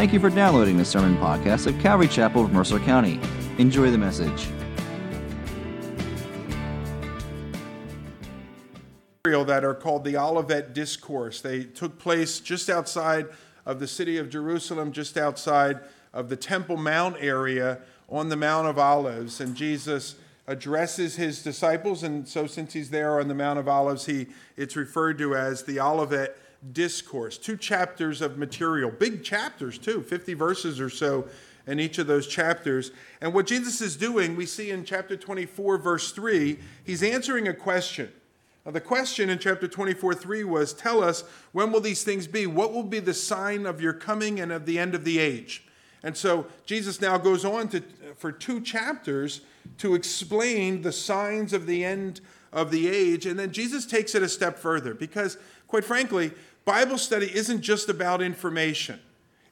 Thank you for downloading the sermon podcast of Calvary Chapel of Mercer County. Enjoy the message. that are called the Olivet Discourse. They took place just outside of the city of Jerusalem, just outside of the Temple Mount area on the Mount of Olives. And Jesus addresses his disciples, and so since he's there on the Mount of Olives, he, it's referred to as the Olivet discourse, two chapters of material, big chapters too, 50 verses or so in each of those chapters. And what Jesus is doing, we see in chapter 24, verse 3, he's answering a question. Now, the question in chapter 24, 3 was Tell us, when will these things be? What will be the sign of your coming and of the end of the age? And so Jesus now goes on to, for two chapters to explain the signs of the end of the age. And then Jesus takes it a step further because, quite frankly, Bible study isn't just about information.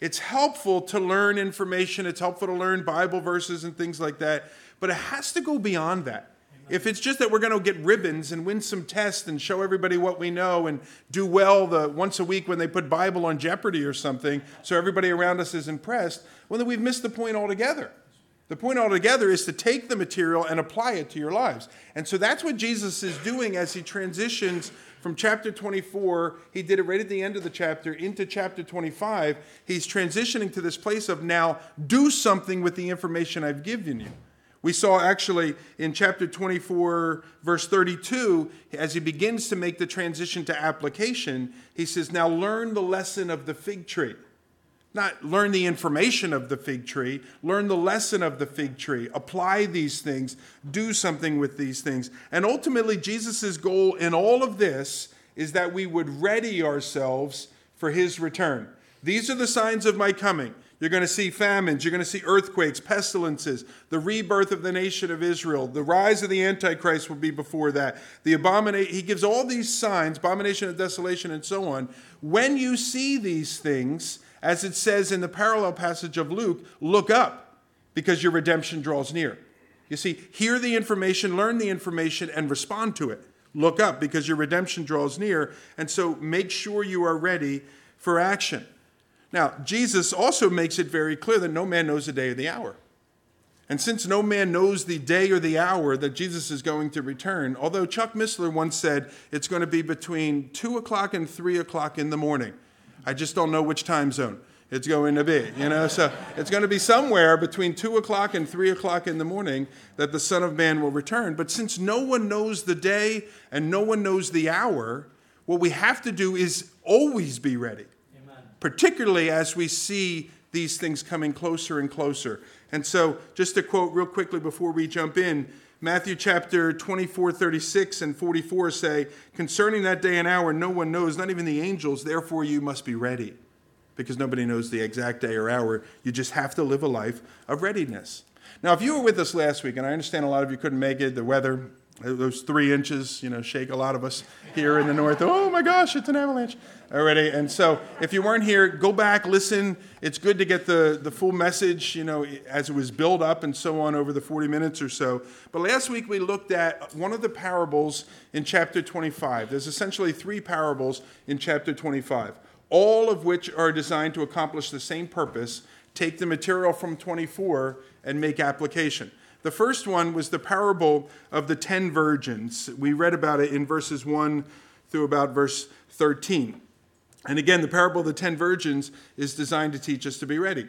It's helpful to learn information, it's helpful to learn Bible verses and things like that, but it has to go beyond that. If it's just that we're going to get ribbons and win some tests and show everybody what we know and do well the once a week when they put Bible on Jeopardy or something, so everybody around us is impressed, well then we've missed the point altogether. The point altogether is to take the material and apply it to your lives. And so that's what Jesus is doing as he transitions from chapter 24, he did it right at the end of the chapter, into chapter 25. He's transitioning to this place of now do something with the information I've given you. We saw actually in chapter 24, verse 32, as he begins to make the transition to application, he says, Now learn the lesson of the fig tree. Not learn the information of the fig tree, learn the lesson of the fig tree, apply these things, do something with these things. And ultimately, Jesus' goal in all of this is that we would ready ourselves for his return. These are the signs of my coming. You're going to see famines. You're going to see earthquakes, pestilences, the rebirth of the nation of Israel. The rise of the Antichrist will be before that. The abomination, he gives all these signs, abomination of desolation, and so on. When you see these things, as it says in the parallel passage of Luke, look up because your redemption draws near. You see, hear the information, learn the information, and respond to it. Look up because your redemption draws near. And so make sure you are ready for action. Now, Jesus also makes it very clear that no man knows the day or the hour. And since no man knows the day or the hour that Jesus is going to return, although Chuck Missler once said it's going to be between 2 o'clock and 3 o'clock in the morning. I just don't know which time zone it's going to be. You know, so it's going to be somewhere between two o'clock and three o'clock in the morning that the Son of Man will return. But since no one knows the day and no one knows the hour, what we have to do is always be ready. Amen. Particularly as we see these things coming closer and closer. And so, just to quote real quickly before we jump in, Matthew chapter 24, 36 and 44 say, Concerning that day and hour, no one knows, not even the angels, therefore you must be ready. Because nobody knows the exact day or hour. You just have to live a life of readiness. Now, if you were with us last week, and I understand a lot of you couldn't make it, the weather, those three inches, you know, shake a lot of us here in the north. Oh my gosh, it's an avalanche already. And so if you weren't here, go back, listen. It's good to get the, the full message, you know, as it was built up and so on over the 40 minutes or so. But last week we looked at one of the parables in chapter 25. There's essentially three parables in chapter 25, all of which are designed to accomplish the same purpose take the material from 24 and make application. The first one was the parable of the ten virgins. We read about it in verses 1 through about verse 13. And again, the parable of the ten virgins is designed to teach us to be ready.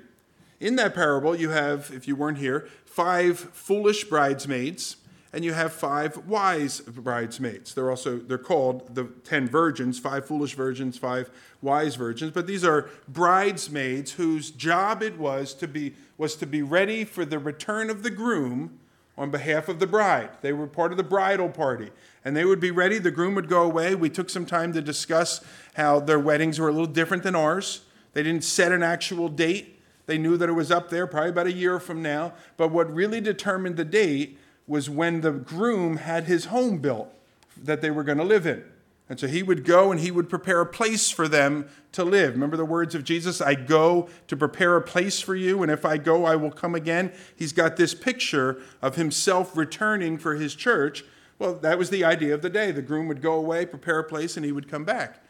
In that parable, you have, if you weren't here, five foolish bridesmaids and you have five wise bridesmaids. They're also they're called the 10 virgins, five foolish virgins, five wise virgins, but these are bridesmaids whose job it was to be was to be ready for the return of the groom on behalf of the bride. They were part of the bridal party, and they would be ready. The groom would go away. We took some time to discuss how their weddings were a little different than ours. They didn't set an actual date. They knew that it was up there, probably about a year from now. But what really determined the date was when the groom had his home built that they were going to live in. And so he would go and he would prepare a place for them to live. Remember the words of Jesus I go to prepare a place for you, and if I go, I will come again. He's got this picture of himself returning for his church. Well, that was the idea of the day. The groom would go away, prepare a place, and he would come back.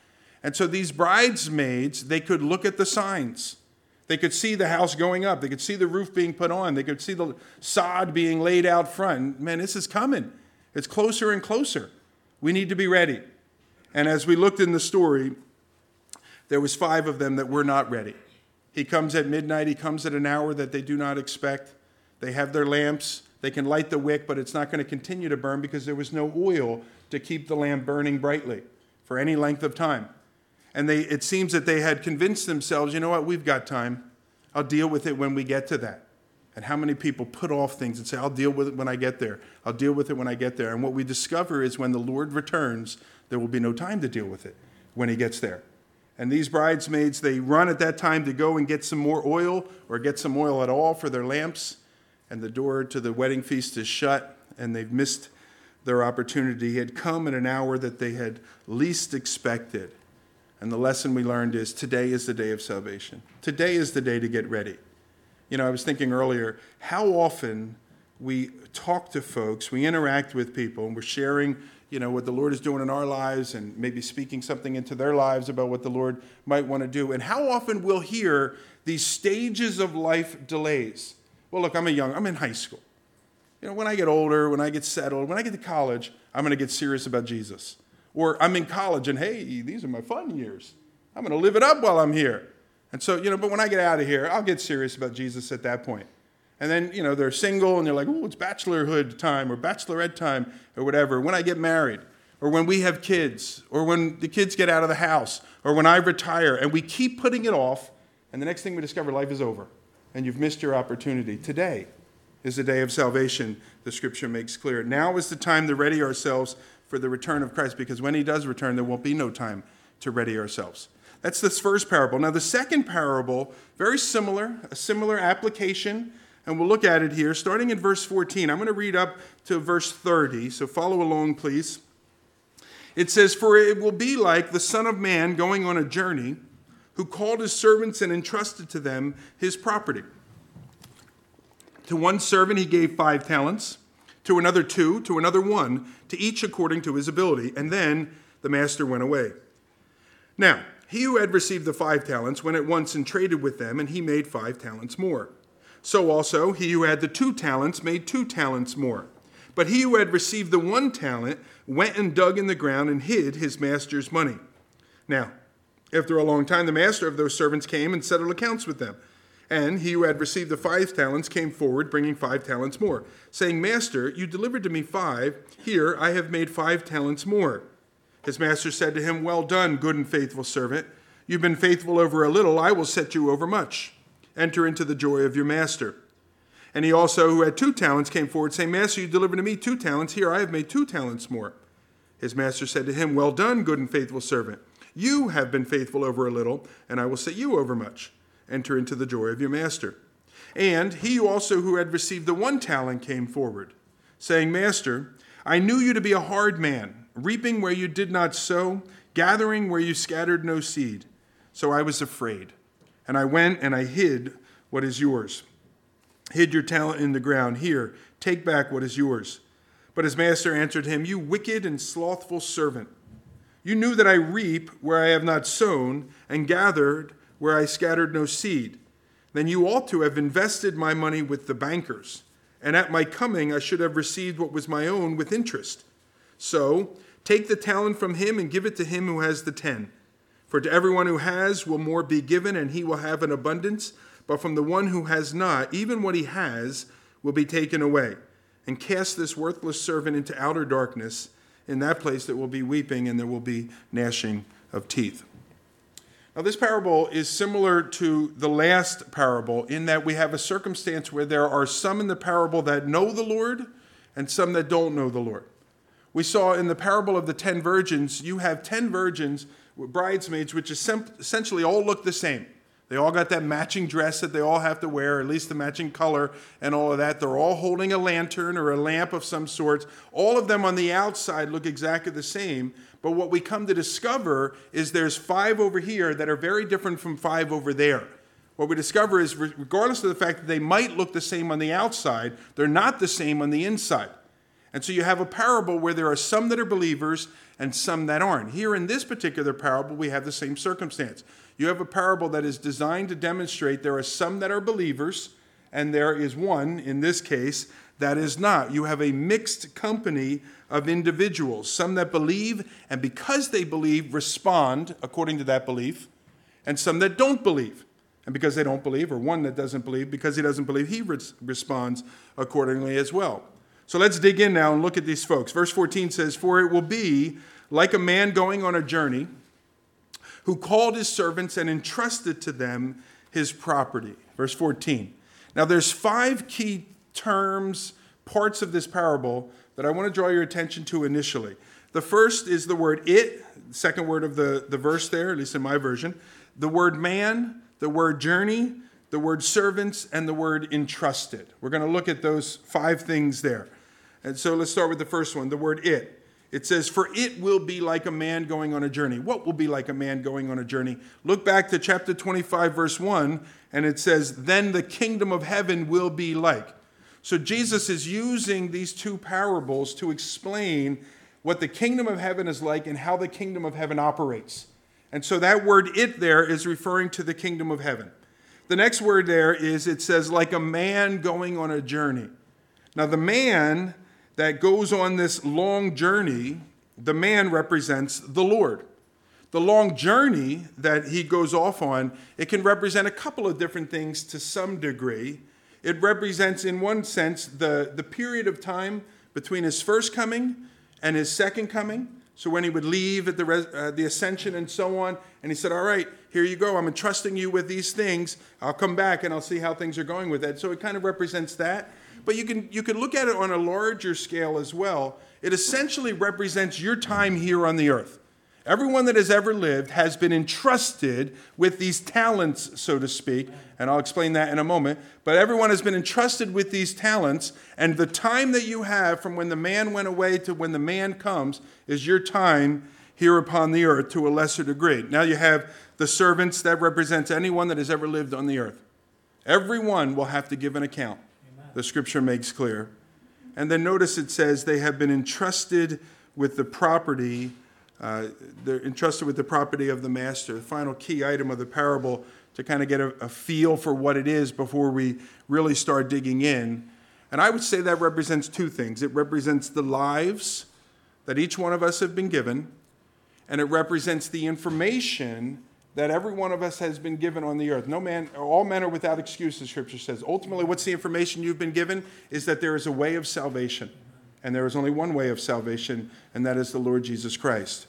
And so these bridesmaids, they could look at the signs. They could see the house going up. They could see the roof being put on. They could see the sod being laid out front. Man, this is coming. It's closer and closer. We need to be ready. And as we looked in the story, there was five of them that were not ready. He comes at midnight. He comes at an hour that they do not expect. They have their lamps. They can light the wick, but it's not going to continue to burn because there was no oil to keep the lamp burning brightly for any length of time. And they, it seems that they had convinced themselves, you know what, we've got time. I'll deal with it when we get to that. And how many people put off things and say, I'll deal with it when I get there. I'll deal with it when I get there. And what we discover is when the Lord returns, there will be no time to deal with it when he gets there. And these bridesmaids, they run at that time to go and get some more oil or get some oil at all for their lamps. And the door to the wedding feast is shut, and they've missed their opportunity. It had come at an hour that they had least expected. And the lesson we learned is today is the day of salvation. Today is the day to get ready. You know, I was thinking earlier how often we talk to folks, we interact with people, and we're sharing, you know, what the Lord is doing in our lives and maybe speaking something into their lives about what the Lord might want to do. And how often we'll hear these stages of life delays. Well, look, I'm a young, I'm in high school. You know, when I get older, when I get settled, when I get to college, I'm going to get serious about Jesus. Or I'm in college and hey, these are my fun years. I'm going to live it up while I'm here. And so, you know, but when I get out of here, I'll get serious about Jesus at that point. And then, you know, they're single and they're like, oh, it's bachelorhood time or bachelorette time or whatever. When I get married or when we have kids or when the kids get out of the house or when I retire and we keep putting it off, and the next thing we discover, life is over and you've missed your opportunity. Today is the day of salvation, the scripture makes clear. Now is the time to ready ourselves for the return of Christ because when he does return, there won't be no time to ready ourselves. That's this first parable. Now, the second parable, very similar, a similar application, and we'll look at it here, starting in verse 14. I'm going to read up to verse 30, so follow along, please. It says, For it will be like the Son of Man going on a journey, who called his servants and entrusted to them his property. To one servant he gave five talents to another two, to another one, to each according to his ability. And then the master went away. Now, he who had received the five talents went at once and traded with them, and he made five talents more. So also, he who had the two talents made two talents more. But he who had received the one talent went and dug in the ground and hid his master's money. Now, after a long time, the master of those servants came and settled accounts with them. And he who had received the five talents came forward, bringing five talents more, saying, Master, you delivered to me five. Here I have made five talents more. His master said to him, Well done, good and faithful servant. You've been faithful over a little, I will set you over much. Enter into the joy of your master. And he also, who had two talents, came forward, saying, Master, you delivered to me two talents. Here I have made two talents more. His master said to him, Well done, good and faithful servant. You have been faithful over a little, and I will set you over much enter into the joy of your master. And he also who had received the one talent came forward, saying, Master, I knew you to be a hard man, reaping where you did not sow, gathering where you scattered no seed. So I was afraid, and I went and I hid what is yours. Hid your talent in the ground. Here, take back what is yours. But his master answered him, You wicked and slothful servant. You knew that I reap where I have not sown, and gathered where I scattered no seed. Then you ought to have invested my money with the bankers, and at my coming I should have received what was my own with interest. So take the talent from him and give it to him who has the ten. For to everyone who has will more be given, and he will have an abundance. But from the one who has not, even what he has will be taken away. And cast this worthless servant into outer darkness. In that place there will be weeping and there will be gnashing of teeth. Now, this parable is similar to the last parable in that we have a circumstance where there are some in the parable that know the Lord and some that don't know the Lord. We saw in the parable of the ten virgins, you have ten virgins, bridesmaids, which essentially all look the same. They all got that matching dress that they all have to wear, at least the matching color and all of that. They're all holding a lantern or a lamp of some sort. All of them on the outside look exactly the same. But what we come to discover is there's five over here that are very different from five over there. What we discover is, regardless of the fact that they might look the same on the outside, they're not the same on the inside. And so you have a parable where there are some that are believers and some that aren't. Here in this particular parable, we have the same circumstance. You have a parable that is designed to demonstrate there are some that are believers, and there is one, in this case, that is not. You have a mixed company of individuals, some that believe, and because they believe, respond according to that belief, and some that don't believe. And because they don't believe, or one that doesn't believe, because he doesn't believe, he res- responds accordingly as well. So let's dig in now and look at these folks. Verse 14 says, For it will be like a man going on a journey who called his servants and entrusted to them his property. Verse 14. Now there's five key terms, parts of this parable that I want to draw your attention to initially. The first is the word it, second word of the, the verse there, at least in my version. The word man, the word journey, the word servants, and the word entrusted. We're going to look at those five things there. And so let's start with the first one, the word it. It says, For it will be like a man going on a journey. What will be like a man going on a journey? Look back to chapter 25, verse 1, and it says, Then the kingdom of heaven will be like. So Jesus is using these two parables to explain what the kingdom of heaven is like and how the kingdom of heaven operates. And so that word it there is referring to the kingdom of heaven. The next word there is, it says, like a man going on a journey. Now, the man that goes on this long journey, the man represents the Lord. The long journey that he goes off on, it can represent a couple of different things to some degree. It represents, in one sense, the, the period of time between his first coming and his second coming. So when he would leave at the, uh, the ascension and so on, and he said, All right, here you go. I'm entrusting you with these things. I'll come back and I'll see how things are going with that. So it kind of represents that. But you can, you can look at it on a larger scale as well. It essentially represents your time here on the earth. Everyone that has ever lived has been entrusted with these talents, so to speak, and I'll explain that in a moment. But everyone has been entrusted with these talents, and the time that you have from when the man went away to when the man comes is your time here upon the earth to a lesser degree. Now you have the servants that represents anyone that has ever lived on the earth. Everyone will have to give an account the scripture makes clear. And then notice it says they have been entrusted with the property, uh, they're entrusted with the property of the master. The final key item of the parable to kind of get a, a feel for what it is before we really start digging in. And I would say that represents two things it represents the lives that each one of us have been given, and it represents the information that every one of us has been given on the earth. No man, all men are without excuse, the scripture says. Ultimately, what's the information you've been given? Is that there is a way of salvation. And there is only one way of salvation, and that is the Lord Jesus Christ.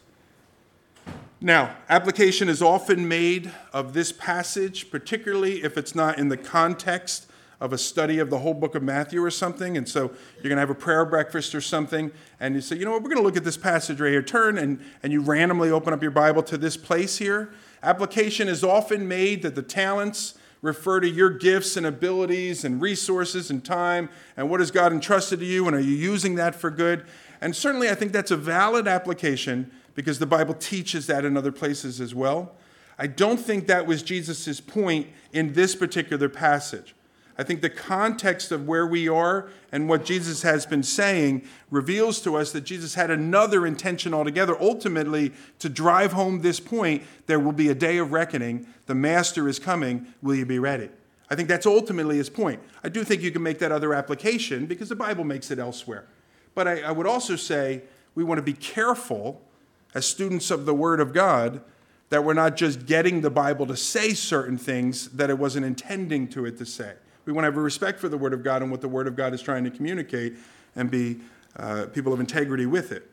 Now, application is often made of this passage, particularly if it's not in the context of a study of the whole book of Matthew or something. And so you're going to have a prayer breakfast or something. And you say, you know what, we're going to look at this passage right here. Turn and, and you randomly open up your Bible to this place here. Application is often made that the talents refer to your gifts and abilities and resources and time and what has God entrusted to you and are you using that for good? And certainly I think that's a valid application because the Bible teaches that in other places as well. I don't think that was Jesus' point in this particular passage. I think the context of where we are and what Jesus has been saying reveals to us that Jesus had another intention altogether, ultimately, to drive home this point there will be a day of reckoning. The Master is coming. Will you be ready? I think that's ultimately his point. I do think you can make that other application because the Bible makes it elsewhere. But I, I would also say we want to be careful as students of the Word of God that we're not just getting the Bible to say certain things that it wasn't intending to it to say. We want to have a respect for the Word of God and what the Word of God is trying to communicate and be uh, people of integrity with it.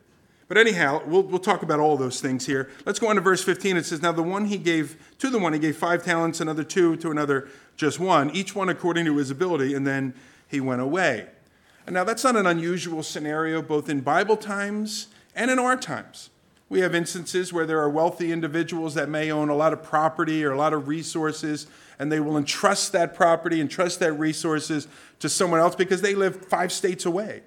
But anyhow, we'll, we'll talk about all those things here. Let's go on to verse 15. It says, Now the one he gave, to the one he gave five talents, another two, to another just one, each one according to his ability, and then he went away. And now that's not an unusual scenario both in Bible times and in our times. We have instances where there are wealthy individuals that may own a lot of property or a lot of resources, and they will entrust that property, entrust that resources to someone else because they live five states away.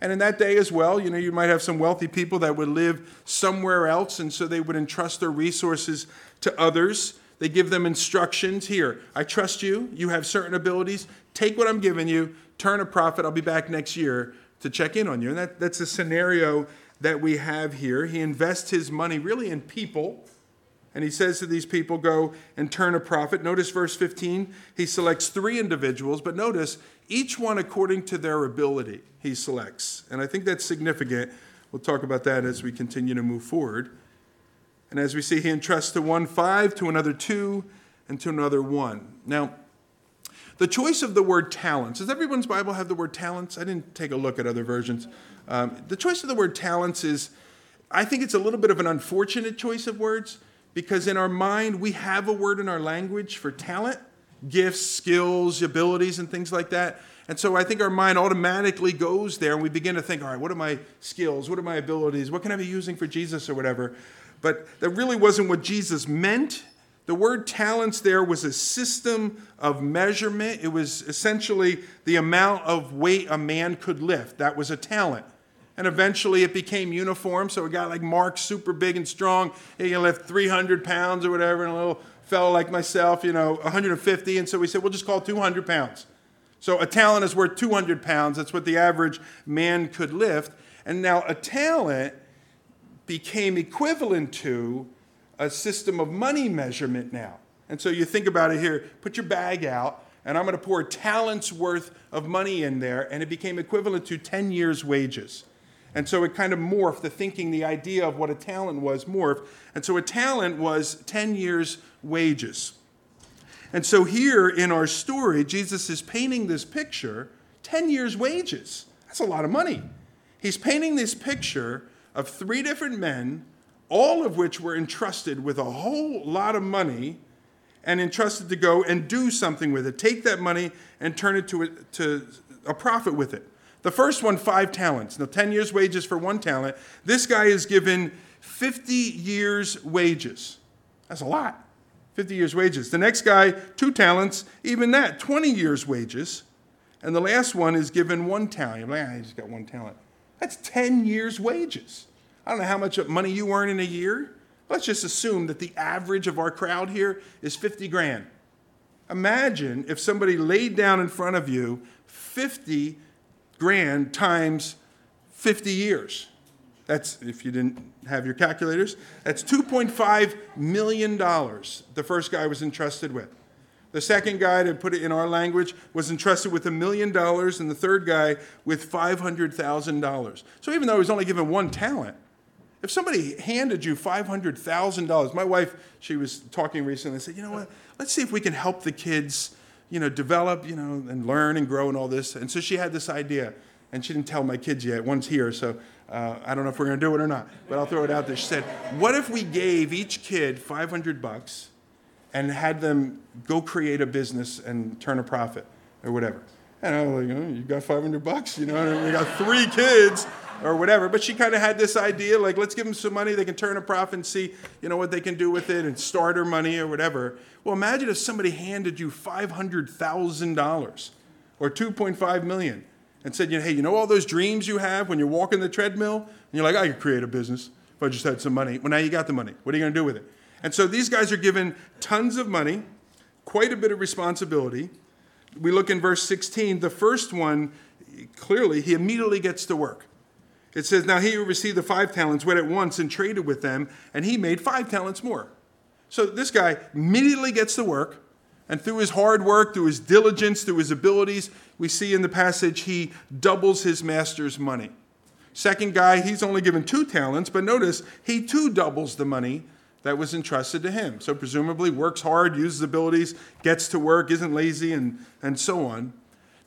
And in that day as well, you know, you might have some wealthy people that would live somewhere else, and so they would entrust their resources to others. They give them instructions here. I trust you. You have certain abilities. Take what I'm giving you, turn a profit. I'll be back next year to check in on you. And that, that's a scenario that we have here. He invests his money really in people. And he says to these people, Go and turn a profit. Notice verse 15. He selects three individuals, but notice each one according to their ability he selects. And I think that's significant. We'll talk about that as we continue to move forward. And as we see, he entrusts to one five, to another two, and to another one. Now, the choice of the word talents, does everyone's Bible have the word talents? I didn't take a look at other versions. Um, the choice of the word talents is, I think it's a little bit of an unfortunate choice of words because in our mind, we have a word in our language for talent, gifts, skills, abilities, and things like that. And so I think our mind automatically goes there and we begin to think, all right, what are my skills? What are my abilities? What can I be using for Jesus or whatever? But that really wasn't what Jesus meant. The word talents there was a system of measurement. It was essentially the amount of weight a man could lift. That was a talent. And eventually it became uniform. So a guy like Mark, super big and strong, he can lift 300 pounds or whatever, and a little fellow like myself, you know, 150. And so we said, we'll just call it 200 pounds. So a talent is worth 200 pounds. That's what the average man could lift. And now a talent became equivalent to a system of money measurement now. And so you think about it here put your bag out, and I'm going to pour a talent's worth of money in there, and it became equivalent to 10 years' wages. And so it kind of morphed, the thinking, the idea of what a talent was morphed. And so a talent was 10 years' wages. And so here in our story, Jesus is painting this picture 10 years' wages. That's a lot of money. He's painting this picture of three different men, all of which were entrusted with a whole lot of money and entrusted to go and do something with it. Take that money and turn it to a, to a profit with it. The first one, five talents. Now, 10 years' wages for one talent. This guy is given 50 years' wages. That's a lot. 50 years' wages. The next guy, two talents, even that, 20 years' wages. And the last one is given one talent. Like, ah, he's got one talent. That's 10 years' wages. I don't know how much money you earn in a year. Let's just assume that the average of our crowd here is 50 grand. Imagine if somebody laid down in front of you 50 grand times 50 years. That's, if you didn't have your calculators, that's $2.5 million the first guy was entrusted with. The second guy, to put it in our language, was entrusted with a million dollars, and the third guy with $500,000. So even though he was only given one talent, if somebody handed you $500,000, my wife, she was talking recently, said, you know what, let's see if we can help the kids, you know, develop, you know, and learn and grow and all this. And so she had this idea, and she didn't tell my kids yet. One's here, so uh, I don't know if we're going to do it or not, but I'll throw it out there. She said, what if we gave each kid 500 bucks and had them go create a business and turn a profit or whatever. And I was like, oh, you got 500 bucks, you know, we got three kids or whatever. But she kind of had this idea, like, let's give them some money, they can turn a profit and see, you know, what they can do with it and starter money or whatever. Well, imagine if somebody handed you $500,000 or 2.5 million and said, hey, you know all those dreams you have when you're walking the treadmill? And you're like, I could create a business if I just had some money. Well, now you got the money. What are you going to do with it? And so these guys are given tons of money, quite a bit of responsibility. We look in verse 16. The first one, clearly, he immediately gets to work. It says, Now he who received the five talents went at once and traded with them, and he made five talents more. So this guy immediately gets to work, and through his hard work, through his diligence, through his abilities, we see in the passage he doubles his master's money. Second guy, he's only given two talents, but notice he too doubles the money that was entrusted to him. So presumably works hard, uses abilities, gets to work, isn't lazy, and, and so on.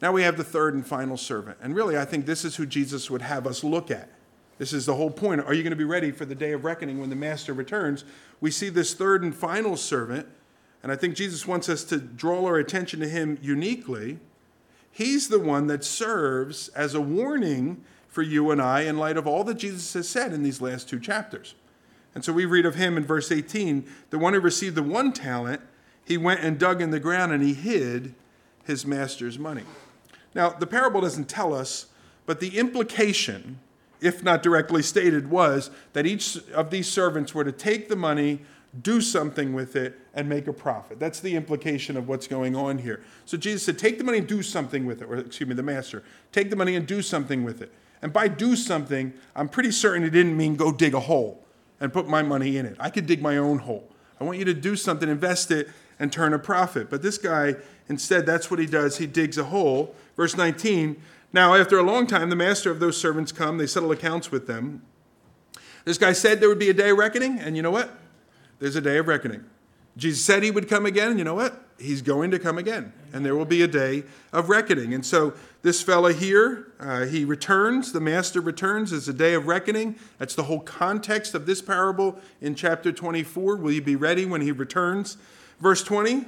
Now we have the third and final servant. And really, I think this is who Jesus would have us look at. This is the whole point. Are you going to be ready for the day of reckoning when the master returns? We see this third and final servant, and I think Jesus wants us to draw our attention to him uniquely. He's the one that serves as a warning for you and I in light of all that Jesus has said in these last two chapters. And so we read of him in verse 18 the one who received the one talent, he went and dug in the ground and he hid his master's money. Now, the parable doesn't tell us, but the implication, if not directly stated, was that each of these servants were to take the money, do something with it, and make a profit. That's the implication of what's going on here. So Jesus said, Take the money and do something with it. Or, excuse me, the master, take the money and do something with it. And by do something, I'm pretty certain it didn't mean go dig a hole and put my money in it. I could dig my own hole. I want you to do something, invest it, and turn a profit. But this guy, instead, that's what he does. He digs a hole. Verse 19 Now, after a long time, the master of those servants come, they settle accounts with them. This guy said there would be a day of reckoning, and you know what? There's a day of reckoning. Jesus said he would come again, and you know what? He's going to come again, and there will be a day of reckoning. And so this fella here, uh, he returns, the master returns as a day of reckoning. That's the whole context of this parable in chapter 24. Will you be ready when he returns? Verse 20,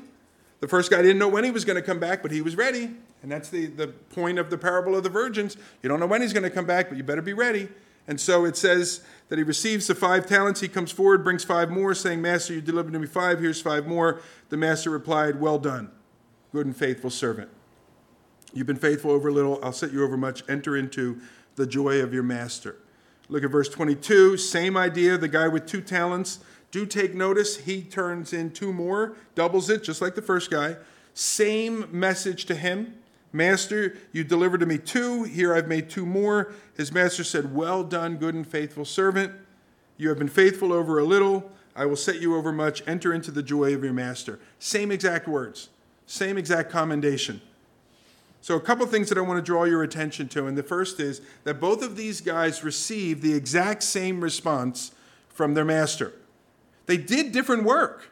the first guy didn't know when he was going to come back, but he was ready. And that's the, the point of the parable of the virgins. You don't know when he's going to come back, but you better be ready. And so it says that he receives the five talents. He comes forward, brings five more, saying, Master, you delivered to me five. Here's five more. The master replied, Well done, good and faithful servant. You've been faithful over a little, I'll set you over much. Enter into the joy of your master. Look at verse 22. Same idea. The guy with two talents. Do take notice. He turns in two more, doubles it, just like the first guy. Same message to him. Master, you delivered to me two. Here I've made two more. His master said, Well done, good and faithful servant. You have been faithful over a little. I will set you over much. Enter into the joy of your master. Same exact words, same exact commendation. So, a couple things that I want to draw your attention to. And the first is that both of these guys received the exact same response from their master. They did different work.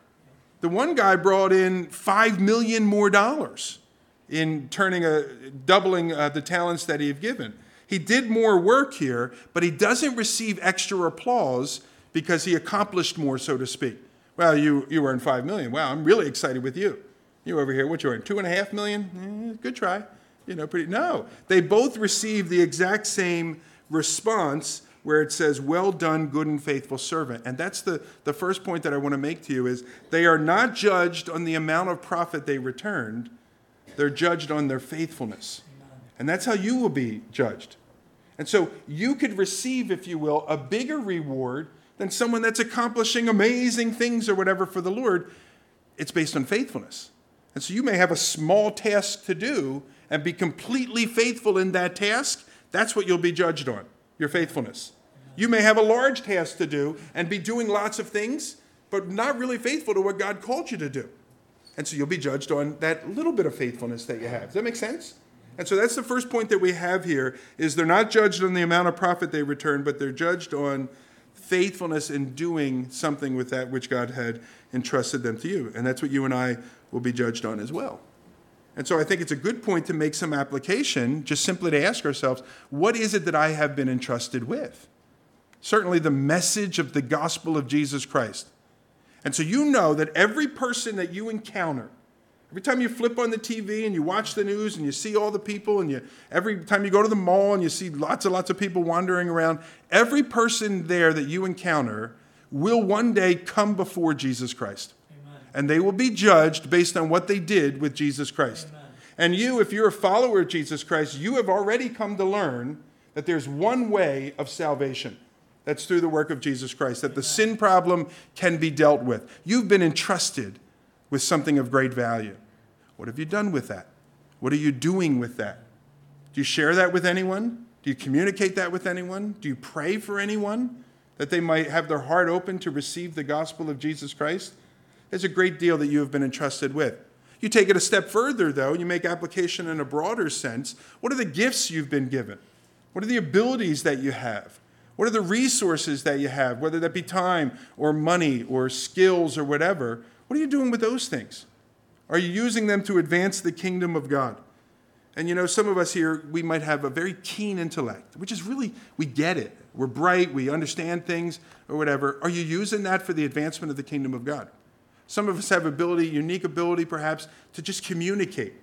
The one guy brought in five million more dollars in turning a doubling uh, the talents that he had given. He did more work here, but he doesn't receive extra applause because he accomplished more, so to speak. Well, you, you earned five million. Wow, I'm really excited with you. You over here, what you earned? Two and a half million? Eh, good try. You know, pretty. No, they both received the exact same response where it says, Well done, good and faithful servant. And that's the, the first point that I want to make to you is they are not judged on the amount of profit they returned, they're judged on their faithfulness. And that's how you will be judged. And so you could receive, if you will, a bigger reward than someone that's accomplishing amazing things or whatever for the Lord. It's based on faithfulness. And so you may have a small task to do and be completely faithful in that task. That's what you'll be judged on your faithfulness. You may have a large task to do and be doing lots of things, but not really faithful to what God called you to do. And so you'll be judged on that little bit of faithfulness that you have. Does that make sense? And so that's the first point that we have here is they're not judged on the amount of profit they return, but they're judged on faithfulness in doing something with that which God had entrusted them to you. And that's what you and I will be judged on as well. And so I think it's a good point to make some application, just simply to ask ourselves, what is it that I have been entrusted with? Certainly the message of the gospel of Jesus Christ. And so you know that every person that you encounter, every time you flip on the TV and you watch the news and you see all the people, and you every time you go to the mall and you see lots and lots of people wandering around, every person there that you encounter will one day come before Jesus Christ. Amen. And they will be judged based on what they did with Jesus Christ. Amen. And you, if you're a follower of Jesus Christ, you have already come to learn that there's one way of salvation. That's through the work of Jesus Christ, that the sin problem can be dealt with. You've been entrusted with something of great value. What have you done with that? What are you doing with that? Do you share that with anyone? Do you communicate that with anyone? Do you pray for anyone that they might have their heart open to receive the gospel of Jesus Christ? There's a great deal that you have been entrusted with. You take it a step further, though, you make application in a broader sense. What are the gifts you've been given? What are the abilities that you have? What are the resources that you have, whether that be time or money or skills or whatever? What are you doing with those things? Are you using them to advance the kingdom of God? And you know, some of us here, we might have a very keen intellect, which is really, we get it. We're bright, we understand things or whatever. Are you using that for the advancement of the kingdom of God? Some of us have ability, unique ability perhaps, to just communicate.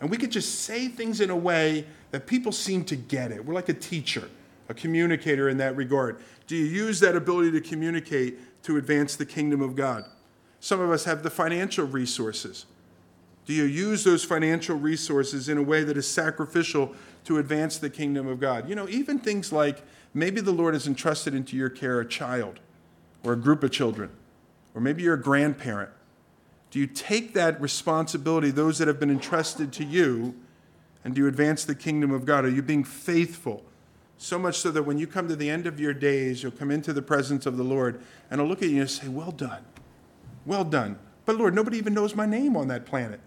And we could just say things in a way that people seem to get it. We're like a teacher a communicator in that regard? Do you use that ability to communicate to advance the kingdom of God? Some of us have the financial resources. Do you use those financial resources in a way that is sacrificial to advance the kingdom of God? You know, even things like maybe the Lord has entrusted into your care a child or a group of children or maybe you're a grandparent. Do you take that responsibility, those that have been entrusted to you, and do you advance the kingdom of God? Are you being faithful? So much so that when you come to the end of your days, you'll come into the presence of the Lord and He'll look at you and say, Well done. Well done. But Lord, nobody even knows my name on that planet.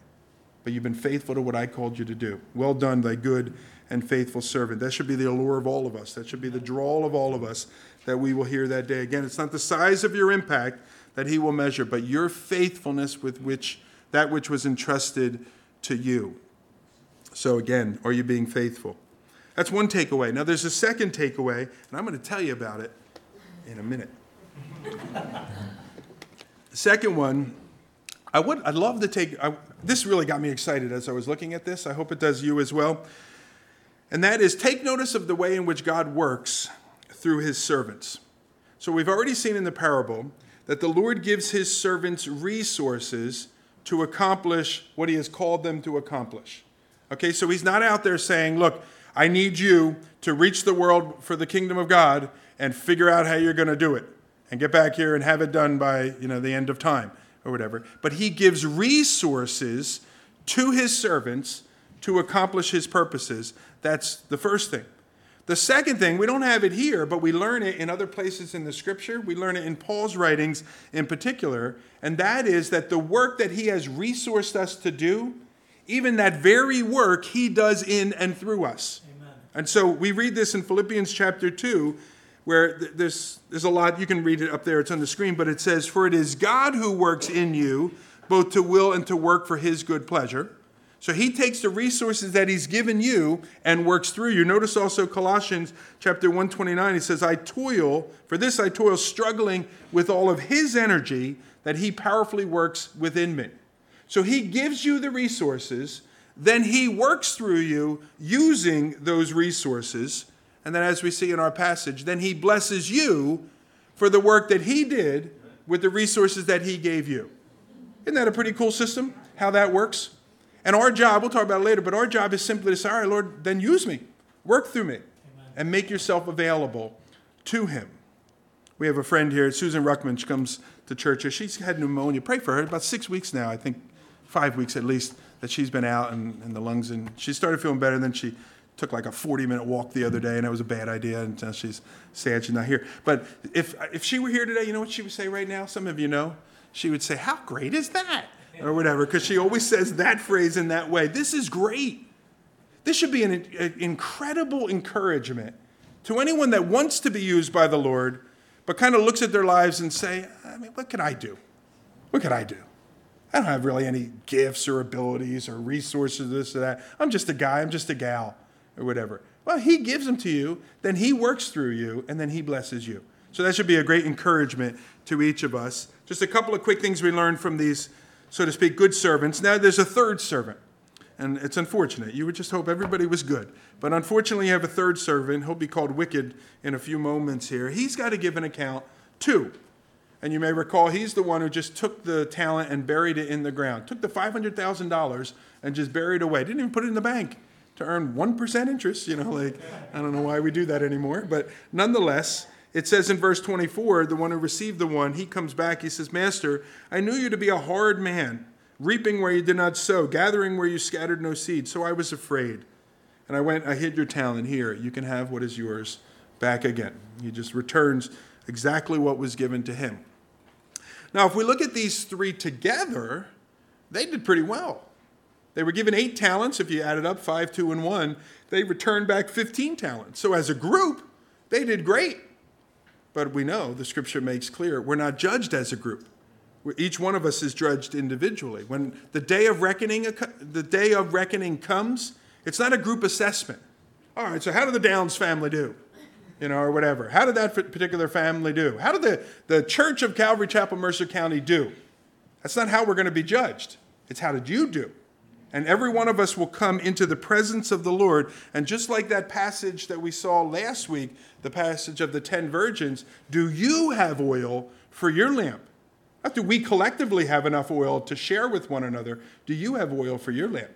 But you've been faithful to what I called you to do. Well done, thy good and faithful servant. That should be the allure of all of us. That should be the draw of all of us that we will hear that day. Again, it's not the size of your impact that he will measure, but your faithfulness with which that which was entrusted to you. So again, are you being faithful? That's one takeaway. Now there's a second takeaway, and I'm going to tell you about it in a minute. the second one, I would I'd love to take I, this really got me excited as I was looking at this. I hope it does you as well. And that is take notice of the way in which God works through his servants. So we've already seen in the parable that the Lord gives his servants resources to accomplish what he has called them to accomplish. Okay, so he's not out there saying, Look, I need you to reach the world for the kingdom of God and figure out how you're going to do it and get back here and have it done by you know, the end of time or whatever. But he gives resources to his servants to accomplish his purposes. That's the first thing. The second thing, we don't have it here, but we learn it in other places in the scripture. We learn it in Paul's writings in particular, and that is that the work that he has resourced us to do, even that very work he does in and through us. Amen. And so we read this in Philippians chapter 2, where there's, there's a lot, you can read it up there, it's on the screen, but it says, For it is God who works in you, both to will and to work for his good pleasure. So he takes the resources that he's given you and works through you. Notice also Colossians chapter 129, he says, I toil, for this I toil, struggling with all of his energy that he powerfully works within me. So he gives you the resources, then he works through you using those resources. And then, as we see in our passage, then he blesses you for the work that he did with the resources that he gave you. Isn't that a pretty cool system? How that works? And our job, we'll talk about it later, but our job is simply to say, all right, Lord, then use me, work through me, and make yourself available to Him. We have a friend here, Susan Ruckman. She comes to church here. She's had pneumonia. Pray for her. About six weeks now, I think, five weeks at least, that she's been out and, and the lungs. And she started feeling better. And then she took like a 40 minute walk the other day, and it was a bad idea. And uh, she's sad she's not here. But if, if she were here today, you know what she would say right now? Some of you know. She would say, How great is that? or whatever, because she always says that phrase in that way. This is great. This should be an, an incredible encouragement to anyone that wants to be used by the Lord, but kind of looks at their lives and say, I mean, what can I do? What can I do? I don't have really any gifts or abilities or resources, this or that. I'm just a guy, I'm just a gal, or whatever. Well, he gives them to you, then he works through you, and then he blesses you. So that should be a great encouragement to each of us. Just a couple of quick things we learned from these so to speak, good servants. Now there's a third servant. And it's unfortunate. You would just hope everybody was good. But unfortunately, you have a third servant. He'll be called wicked in a few moments here. He's got to give an account too. And you may recall he's the one who just took the talent and buried it in the ground. Took the $500,000 and just buried away. Didn't even put it in the bank to earn 1% interest. You know, like, I don't know why we do that anymore. But nonetheless, it says in verse 24, the one who received the one, he comes back. He says, Master, I knew you to be a hard man, reaping where you did not sow, gathering where you scattered no seed. So I was afraid. And I went, I hid your talent. Here, you can have what is yours back again. He just returns exactly what was given to him. Now, if we look at these three together, they did pretty well. They were given eight talents. If you added up five, two, and one, they returned back 15 talents. So as a group, they did great. But we know the scripture makes clear we're not judged as a group. Each one of us is judged individually. When the day of reckoning, the day of reckoning comes, it's not a group assessment. All right, so how did the Downs family do? You know, or whatever. How did that particular family do? How did the, the Church of Calvary Chapel, Mercer County do? That's not how we're going to be judged. It's how did you do? And every one of us will come into the presence of the Lord. And just like that passage that we saw last week, the passage of the ten virgins, do you have oil for your lamp? Not do we collectively have enough oil to share with one another. Do you have oil for your lamp?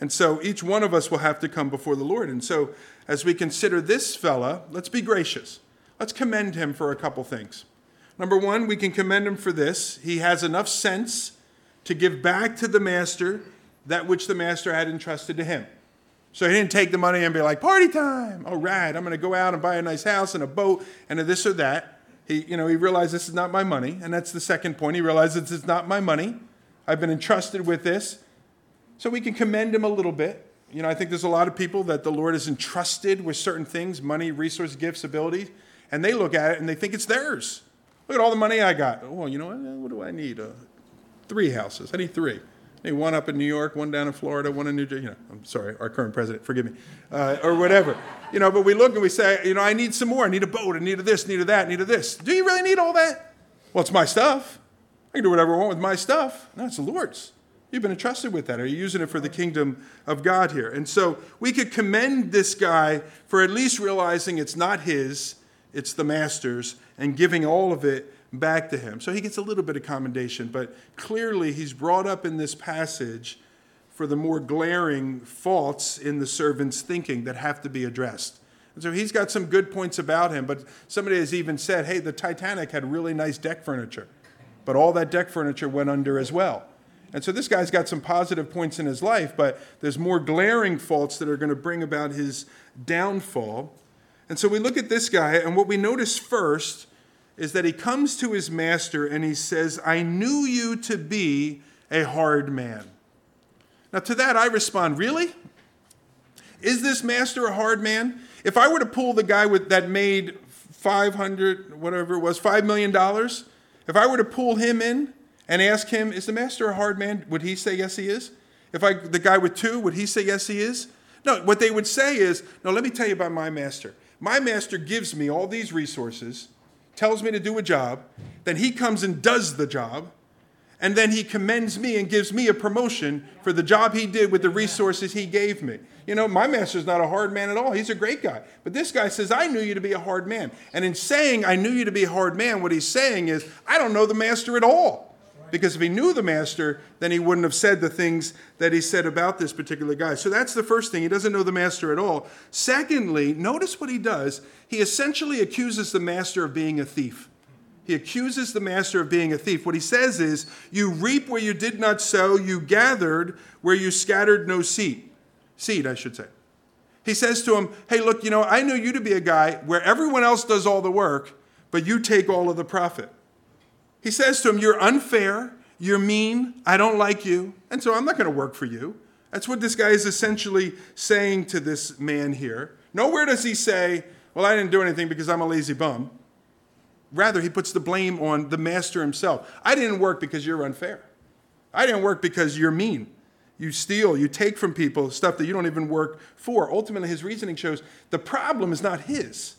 And so each one of us will have to come before the Lord. And so as we consider this fella, let's be gracious. Let's commend him for a couple things. Number one, we can commend him for this. He has enough sense to give back to the master that which the master had entrusted to him. So he didn't take the money and be like, party time. All right, I'm going to go out and buy a nice house and a boat and a this or that. He, you know, he realized this is not my money. And that's the second point. He realized this is not my money. I've been entrusted with this. So we can commend him a little bit. You know, I think there's a lot of people that the Lord has entrusted with certain things money, resources, gifts, abilities and they look at it and they think it's theirs. Look at all the money I got. Well, you know what? What do I need? Uh, three houses. I need three. I need one up in New York, one down in Florida, one in New Jersey. You know, I'm sorry, our current president, forgive me, uh, or whatever. You know, but we look and we say, you know, I need some more. I need a boat. I need a this, need a that, need a this. Do you really need all that? Well, it's my stuff. I can do whatever I want with my stuff. No, it's the Lord's. You've been entrusted with that. Are you using it for the kingdom of God here? And so we could commend this guy for at least realizing it's not his, it's the master's, and giving all of it back to him. So he gets a little bit of commendation, but clearly he's brought up in this passage for the more glaring faults in the servant's thinking that have to be addressed. And so he's got some good points about him, but somebody has even said, hey, the Titanic had really nice deck furniture, but all that deck furniture went under as well. And so this guy's got some positive points in his life, but there's more glaring faults that are going to bring about his downfall. And so we look at this guy, and what we notice first is that he comes to his master and he says, I knew you to be a hard man. Now, to that, I respond, Really? Is this master a hard man? If I were to pull the guy with, that made 500, whatever it was, $5 million, if I were to pull him in and ask him, Is the master a hard man? Would he say, Yes, he is? If I, the guy with two, would he say, Yes, he is? No, what they would say is, No, let me tell you about my master. My master gives me all these resources, tells me to do a job, then he comes and does the job, and then he commends me and gives me a promotion for the job he did with the resources he gave me. You know, my master's not a hard man at all. He's a great guy. But this guy says, I knew you to be a hard man. And in saying, I knew you to be a hard man, what he's saying is, I don't know the master at all. Because if he knew the master, then he wouldn't have said the things that he said about this particular guy. So that's the first thing. He doesn't know the master at all. Secondly, notice what he does. He essentially accuses the master of being a thief. He accuses the master of being a thief. What he says is, You reap where you did not sow, you gathered where you scattered no seed. Seed, I should say. He says to him, Hey, look, you know, I know you to be a guy where everyone else does all the work, but you take all of the profit. He says to him, You're unfair, you're mean, I don't like you, and so I'm not going to work for you. That's what this guy is essentially saying to this man here. Nowhere does he say, Well, I didn't do anything because I'm a lazy bum. Rather, he puts the blame on the master himself. I didn't work because you're unfair. I didn't work because you're mean. You steal, you take from people stuff that you don't even work for. Ultimately, his reasoning shows the problem is not his.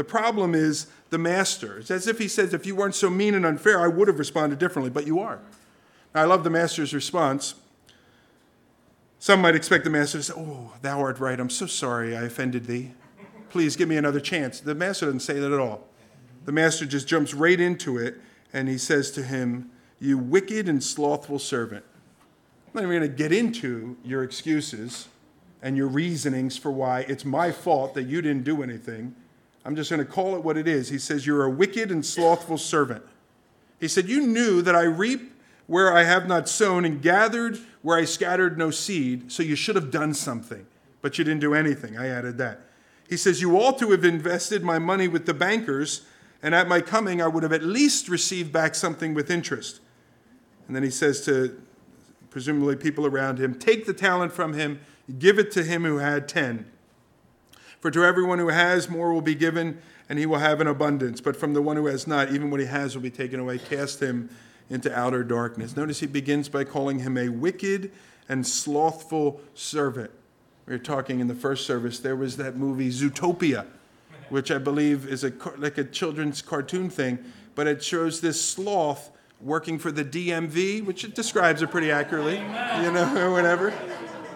The problem is the master. It's as if he says, if you weren't so mean and unfair, I would have responded differently, but you are. Now, I love the master's response. Some might expect the master to say, Oh, thou art right. I'm so sorry I offended thee. Please give me another chance. The master doesn't say that at all. The master just jumps right into it and he says to him, You wicked and slothful servant. I'm not even going to get into your excuses and your reasonings for why it's my fault that you didn't do anything. I'm just going to call it what it is. He says, You're a wicked and slothful servant. He said, You knew that I reap where I have not sown and gathered where I scattered no seed, so you should have done something, but you didn't do anything. I added that. He says, You ought to have invested my money with the bankers, and at my coming I would have at least received back something with interest. And then he says to presumably people around him, Take the talent from him, give it to him who had ten. For to everyone who has, more will be given, and he will have an abundance. But from the one who has not, even what he has will be taken away. Cast him into outer darkness. Notice he begins by calling him a wicked and slothful servant. We were talking in the first service, there was that movie Zootopia, which I believe is a, like a children's cartoon thing, but it shows this sloth working for the DMV, which it describes it pretty accurately, you know, or whatever.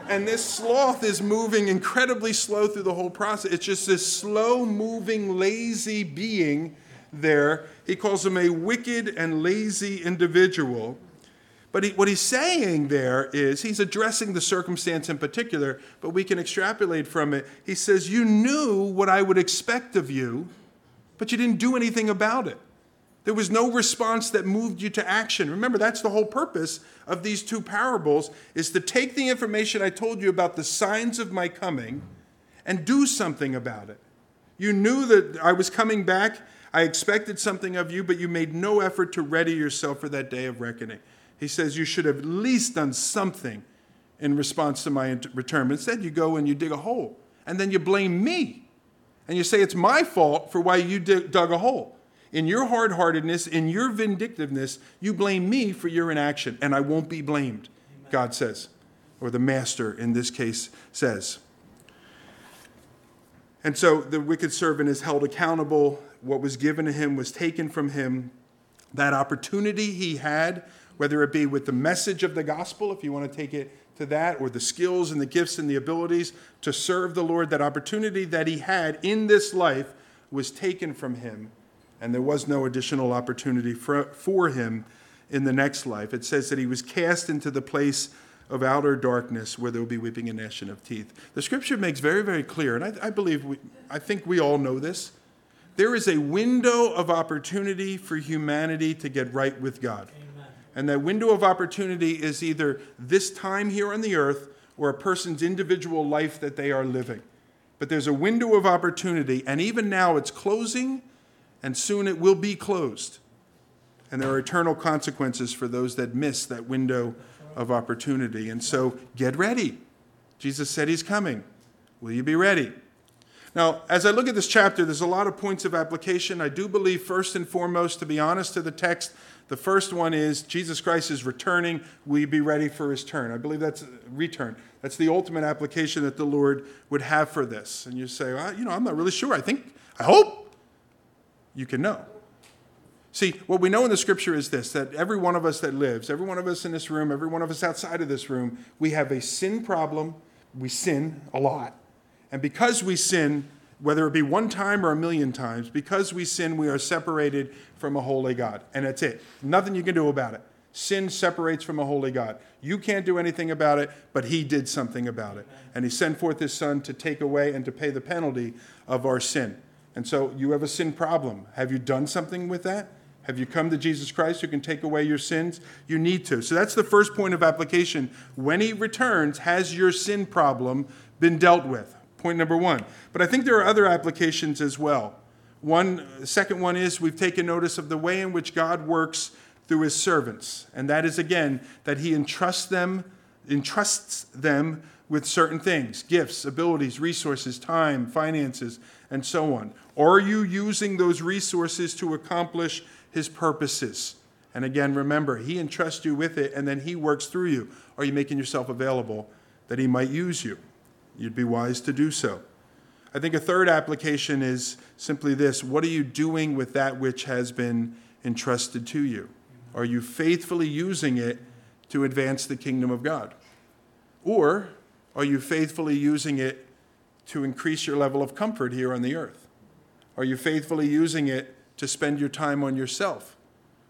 And this sloth is moving incredibly slow through the whole process. It's just this slow moving, lazy being there. He calls him a wicked and lazy individual. But he, what he's saying there is he's addressing the circumstance in particular, but we can extrapolate from it. He says, You knew what I would expect of you, but you didn't do anything about it. There was no response that moved you to action. Remember, that's the whole purpose of these two parables is to take the information I told you about the signs of my coming and do something about it. You knew that I was coming back. I expected something of you, but you made no effort to ready yourself for that day of reckoning. He says you should have at least done something in response to my return. Instead, you go and you dig a hole, and then you blame me. And you say it's my fault for why you dug a hole. In your hard heartedness, in your vindictiveness, you blame me for your inaction, and I won't be blamed. God says, or the master in this case says. And so the wicked servant is held accountable. What was given to him was taken from him. That opportunity he had, whether it be with the message of the gospel, if you want to take it to that, or the skills and the gifts and the abilities to serve the Lord, that opportunity that he had in this life was taken from him, and there was no additional opportunity for, for him in the next life. It says that he was cast into the place of outer darkness where there will be weeping and gnashing of teeth. The scripture makes very, very clear, and I, I believe, we, I think we all know this. There is a window of opportunity for humanity to get right with God. And that window of opportunity is either this time here on the earth or a person's individual life that they are living. But there's a window of opportunity, and even now it's closing, and soon it will be closed. And there are eternal consequences for those that miss that window of opportunity. And so get ready. Jesus said he's coming. Will you be ready? Now, as I look at this chapter, there's a lot of points of application. I do believe, first and foremost, to be honest to the text, the first one is Jesus Christ is returning. We be ready for his turn. I believe that's uh, return. That's the ultimate application that the Lord would have for this. And you say, well, you know, I'm not really sure. I think, I hope you can know. See, what we know in the scripture is this that every one of us that lives, every one of us in this room, every one of us outside of this room, we have a sin problem. We sin a lot. And because we sin, whether it be one time or a million times, because we sin, we are separated from a holy God. And that's it. Nothing you can do about it. Sin separates from a holy God. You can't do anything about it, but He did something about it. And He sent forth His Son to take away and to pay the penalty of our sin. And so you have a sin problem. Have you done something with that? Have you come to Jesus Christ who can take away your sins? You need to. So that's the first point of application. When He returns, has your sin problem been dealt with? Point number one. But I think there are other applications as well. One, second one is we've taken notice of the way in which God works through his servants. And that is again that he entrusts them, entrusts them with certain things, gifts, abilities, resources, time, finances, and so on. Are you using those resources to accomplish his purposes? And again, remember, he entrusts you with it and then he works through you. Are you making yourself available that he might use you? You'd be wise to do so. I think a third application is simply this what are you doing with that which has been entrusted to you? Are you faithfully using it to advance the kingdom of God? Or are you faithfully using it to increase your level of comfort here on the earth? Are you faithfully using it to spend your time on yourself?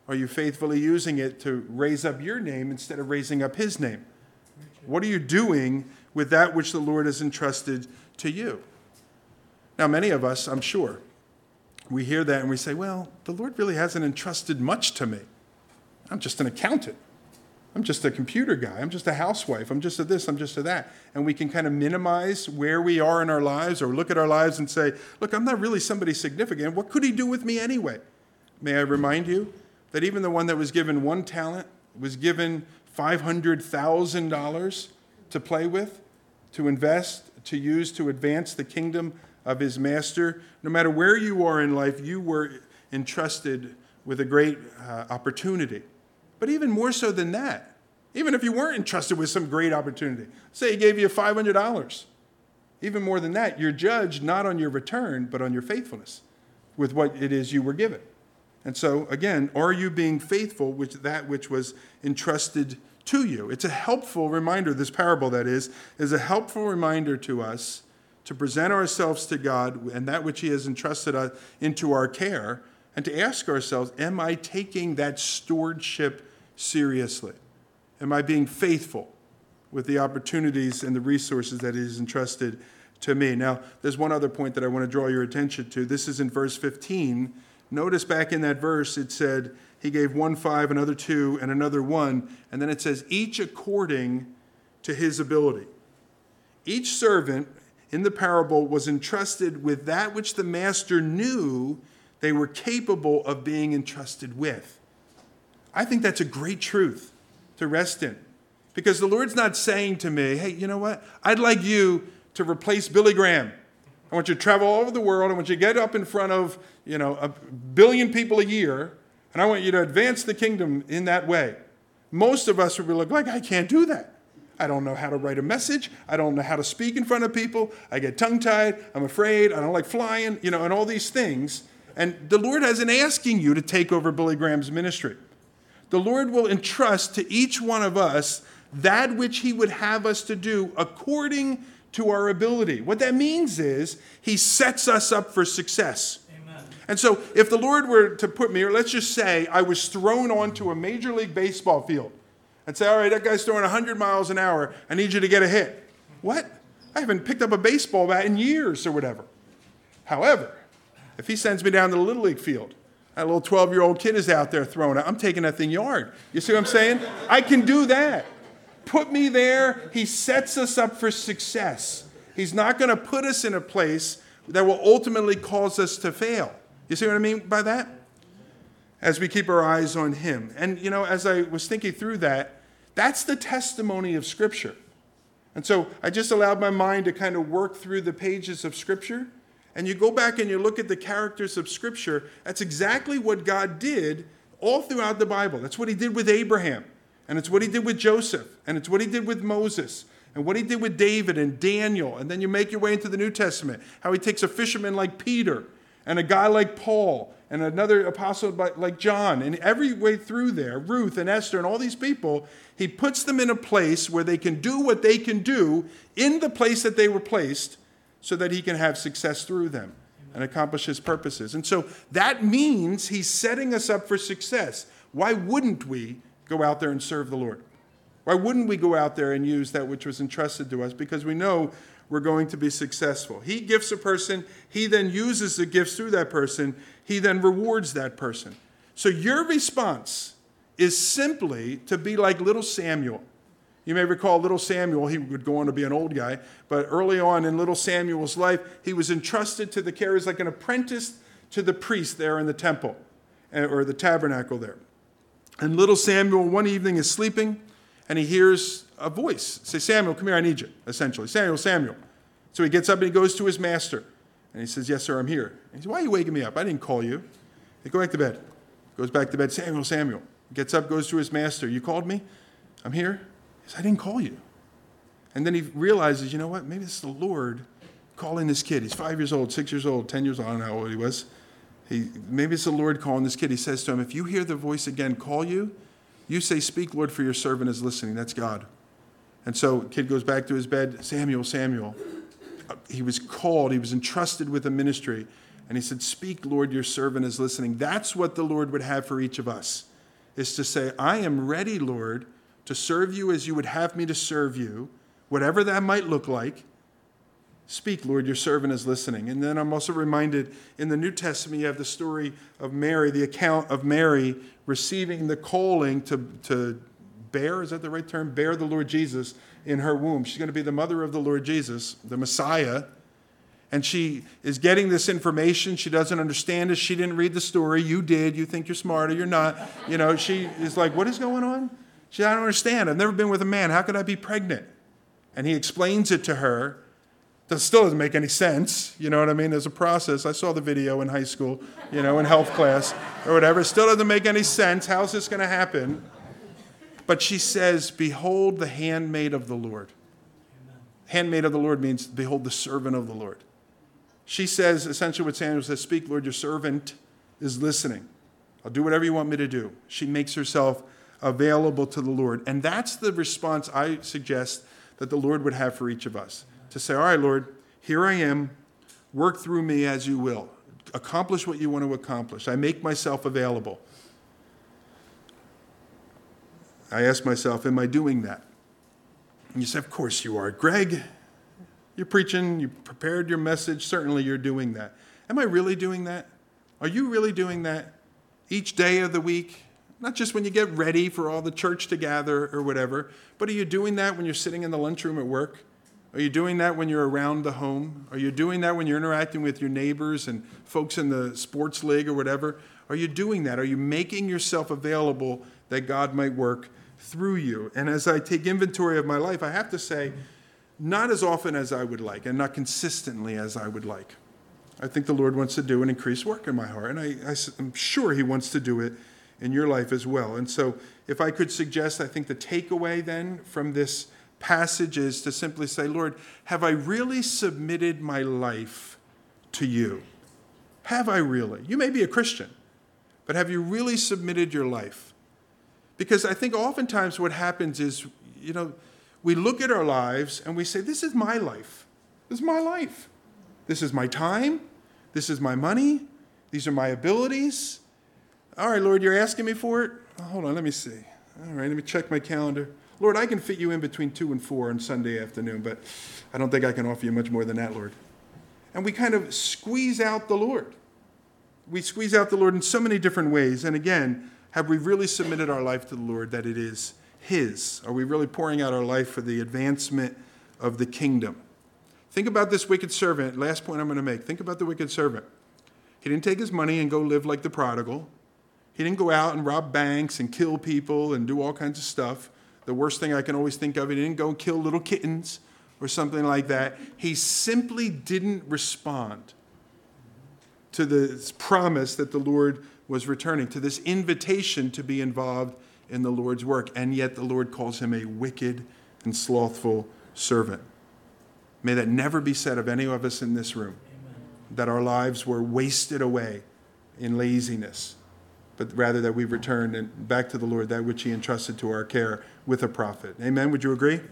Are you faithfully using it to raise up your name instead of raising up his name? What are you doing with that which the Lord has entrusted to you? Now, many of us, I'm sure, we hear that and we say, well, the Lord really hasn't entrusted much to me. I'm just an accountant. I'm just a computer guy. I'm just a housewife. I'm just a this. I'm just a that. And we can kind of minimize where we are in our lives or look at our lives and say, look, I'm not really somebody significant. What could he do with me anyway? May I remind you that even the one that was given one talent was given $500,000 to play with, to invest, to use to advance the kingdom of his master. No matter where you are in life, you were entrusted with a great uh, opportunity. But even more so than that, even if you weren't entrusted with some great opportunity, say he gave you $500, even more than that, you're judged not on your return, but on your faithfulness with what it is you were given. And so, again, are you being faithful with that which was entrusted to you? It's a helpful reminder, this parable that is, is a helpful reminder to us to present ourselves to God and that which He has entrusted us into our care, and to ask ourselves, Am I taking that stewardship seriously? Am I being faithful with the opportunities and the resources that He entrusted to me? Now, there's one other point that I want to draw your attention to. This is in verse 15 Notice back in that verse, it said he gave one five, another two, and another one. And then it says, each according to his ability. Each servant in the parable was entrusted with that which the master knew they were capable of being entrusted with. I think that's a great truth to rest in. Because the Lord's not saying to me, hey, you know what? I'd like you to replace Billy Graham. I want you to travel all over the world. I want you to get up in front of, you know, a billion people a year, and I want you to advance the kingdom in that way. Most of us would be like, I can't do that. I don't know how to write a message. I don't know how to speak in front of people. I get tongue tied. I'm afraid. I don't like flying, you know, and all these things. And the Lord isn't asking you to take over Billy Graham's ministry. The Lord will entrust to each one of us that which He would have us to do according to our ability. What that means is He sets us up for success. Amen. And so, if the Lord were to put me, or let's just say I was thrown onto a Major League Baseball field and say, All right, that guy's throwing 100 miles an hour, I need you to get a hit. What? I haven't picked up a baseball bat in years or whatever. However, if he sends me down to the Little League field, a little 12 year old kid is out there throwing it, I'm taking that thing yard. You see what I'm saying? I can do that put me there. He sets us up for success. He's not going to put us in a place that will ultimately cause us to fail. You see what I mean by that? As we keep our eyes on Him. And, you know, as I was thinking through that, that's the testimony of Scripture. And so I just allowed my mind to kind of work through the pages of Scripture. And you go back and you look at the characters of Scripture, that's exactly what God did all throughout the Bible. That's what He did with Abraham. And it's what he did with Joseph, and it's what he did with Moses, and what he did with David and Daniel. And then you make your way into the New Testament, how he takes a fisherman like Peter, and a guy like Paul, and another apostle like John, and every way through there, Ruth and Esther and all these people, he puts them in a place where they can do what they can do in the place that they were placed so that he can have success through them and accomplish his purposes. And so that means he's setting us up for success. Why wouldn't we go out there and serve the Lord? Why wouldn't we go out there and use that which was entrusted to us? Because we know we're going to be successful. He gifts a person, he then uses the gifts through that person, he then rewards that person. So your response is simply to be like little Samuel. You may recall little Samuel, he would go on to be an old guy, but early on in little Samuel's life, he was entrusted to the care as like an apprentice to the priest there in the temple eh, or the tabernacle there. And little Samuel one evening is sleeping and he hears a voice say, Samuel, come here, I need you, essentially. Samuel, Samuel. So he gets up and he goes to his master and he says, Yes, sir, I'm here. And he says, Why are you waking me up? I didn't call you. He go back to bed. Goes back to bed, Samuel, Samuel. Gets up, goes to his master. You called me? I'm here. I didn't call you. And then he realizes, you know what? Maybe it's the Lord calling this kid. He's five years old, six years old, ten years old. I don't know how old he was. He, maybe it's the Lord calling this kid. He says to him, If you hear the voice again call you, you say, Speak, Lord, for your servant is listening. That's God. And so kid goes back to his bed, Samuel, Samuel. He was called, he was entrusted with a ministry. And he said, Speak, Lord, your servant is listening. That's what the Lord would have for each of us, is to say, I am ready, Lord, to serve you as you would have me to serve you, whatever that might look like. Speak, Lord, your servant is listening. And then I'm also reminded in the New Testament, you have the story of Mary, the account of Mary receiving the calling to, to bear, is that the right term? Bear the Lord Jesus in her womb. She's going to be the mother of the Lord Jesus, the Messiah. And she is getting this information. She doesn't understand it. She didn't read the story. You did. You think you're smarter. You're not. You know, she is like, What is going on? She, said, I don't understand. I've never been with a man. How could I be pregnant? And he explains it to her. That still doesn't make any sense. You know what I mean? As a process, I saw the video in high school, you know, in health class or whatever. Still doesn't make any sense. How's this going to happen? But she says, Behold the handmaid of the Lord. Amen. Handmaid of the Lord means, Behold the servant of the Lord. She says, essentially, what Samuel says, Speak, Lord, your servant is listening. I'll do whatever you want me to do. She makes herself available to the Lord. And that's the response I suggest that the Lord would have for each of us to say, All right, Lord, here I am. Work through me as you will. Accomplish what you want to accomplish. I make myself available. I ask myself, Am I doing that? And you say, Of course you are. Greg, you're preaching, you prepared your message. Certainly you're doing that. Am I really doing that? Are you really doing that each day of the week? Not just when you get ready for all the church to gather or whatever, but are you doing that when you're sitting in the lunchroom at work? Are you doing that when you're around the home? Are you doing that when you're interacting with your neighbors and folks in the sports league or whatever? Are you doing that? Are you making yourself available that God might work through you? And as I take inventory of my life, I have to say, not as often as I would like and not consistently as I would like. I think the Lord wants to do an increased work in my heart, and I, I'm sure He wants to do it in your life as well. And so, if I could suggest, I think the takeaway then from this passage is to simply say, Lord, have I really submitted my life to you? Have I really? You may be a Christian, but have you really submitted your life? Because I think oftentimes what happens is, you know, we look at our lives and we say, This is my life. This is my life. This is my time. This is my money. These are my abilities. All right, Lord, you're asking me for it? Oh, hold on, let me see. All right, let me check my calendar. Lord, I can fit you in between two and four on Sunday afternoon, but I don't think I can offer you much more than that, Lord. And we kind of squeeze out the Lord. We squeeze out the Lord in so many different ways. And again, have we really submitted our life to the Lord that it is His? Are we really pouring out our life for the advancement of the kingdom? Think about this wicked servant. Last point I'm going to make. Think about the wicked servant. He didn't take his money and go live like the prodigal. He didn't go out and rob banks and kill people and do all kinds of stuff. The worst thing I can always think of, he didn't go kill little kittens or something like that. He simply didn't respond to this promise that the Lord was returning, to this invitation to be involved in the Lord's work. And yet the Lord calls him a wicked and slothful servant. May that never be said of any of us in this room, Amen. that our lives were wasted away in laziness but rather that we return and back to the Lord that which He entrusted to our care with a profit. Amen. Would you agree? Amen.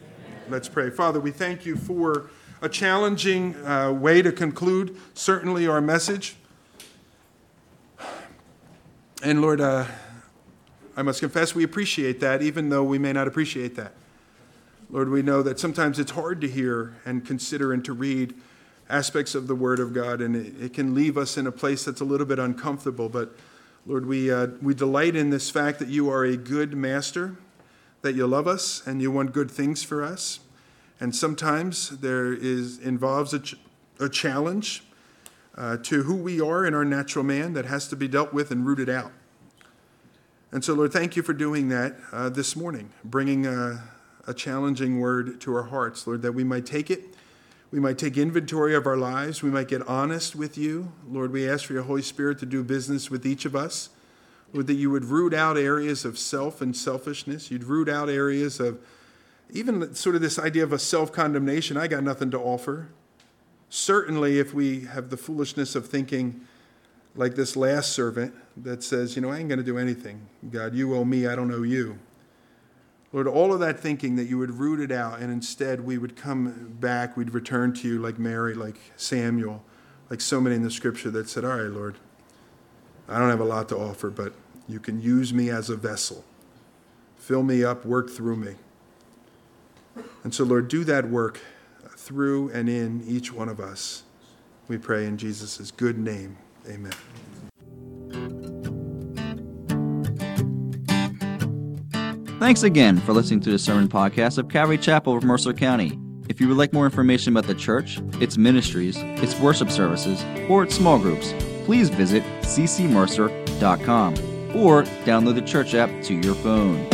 Let's pray. Father, we thank you for a challenging uh, way to conclude, certainly, our message. And Lord, uh, I must confess we appreciate that, even though we may not appreciate that. Lord, we know that sometimes it's hard to hear and consider and to read aspects of the Word of God, and it, it can leave us in a place that's a little bit uncomfortable. But Lord, we, uh, we delight in this fact that you are a good master, that you love us and you want good things for us. And sometimes there is involves a, ch- a challenge uh, to who we are in our natural man that has to be dealt with and rooted out. And so, Lord, thank you for doing that uh, this morning, bringing a, a challenging word to our hearts, Lord, that we might take it we might take inventory of our lives. We might get honest with you. Lord, we ask for your Holy Spirit to do business with each of us. Lord, that you would root out areas of self and selfishness. You'd root out areas of even sort of this idea of a self condemnation. I got nothing to offer. Certainly, if we have the foolishness of thinking like this last servant that says, you know, I ain't going to do anything. God, you owe me, I don't owe you. Lord, all of that thinking that you would root it out, and instead we would come back, we'd return to you like Mary, like Samuel, like so many in the scripture that said, All right, Lord, I don't have a lot to offer, but you can use me as a vessel. Fill me up, work through me. And so, Lord, do that work through and in each one of us. We pray in Jesus' good name. Amen. Thanks again for listening to the sermon podcast of Calvary Chapel of Mercer County. If you would like more information about the church, its ministries, its worship services, or its small groups, please visit ccmercer.com or download the church app to your phone.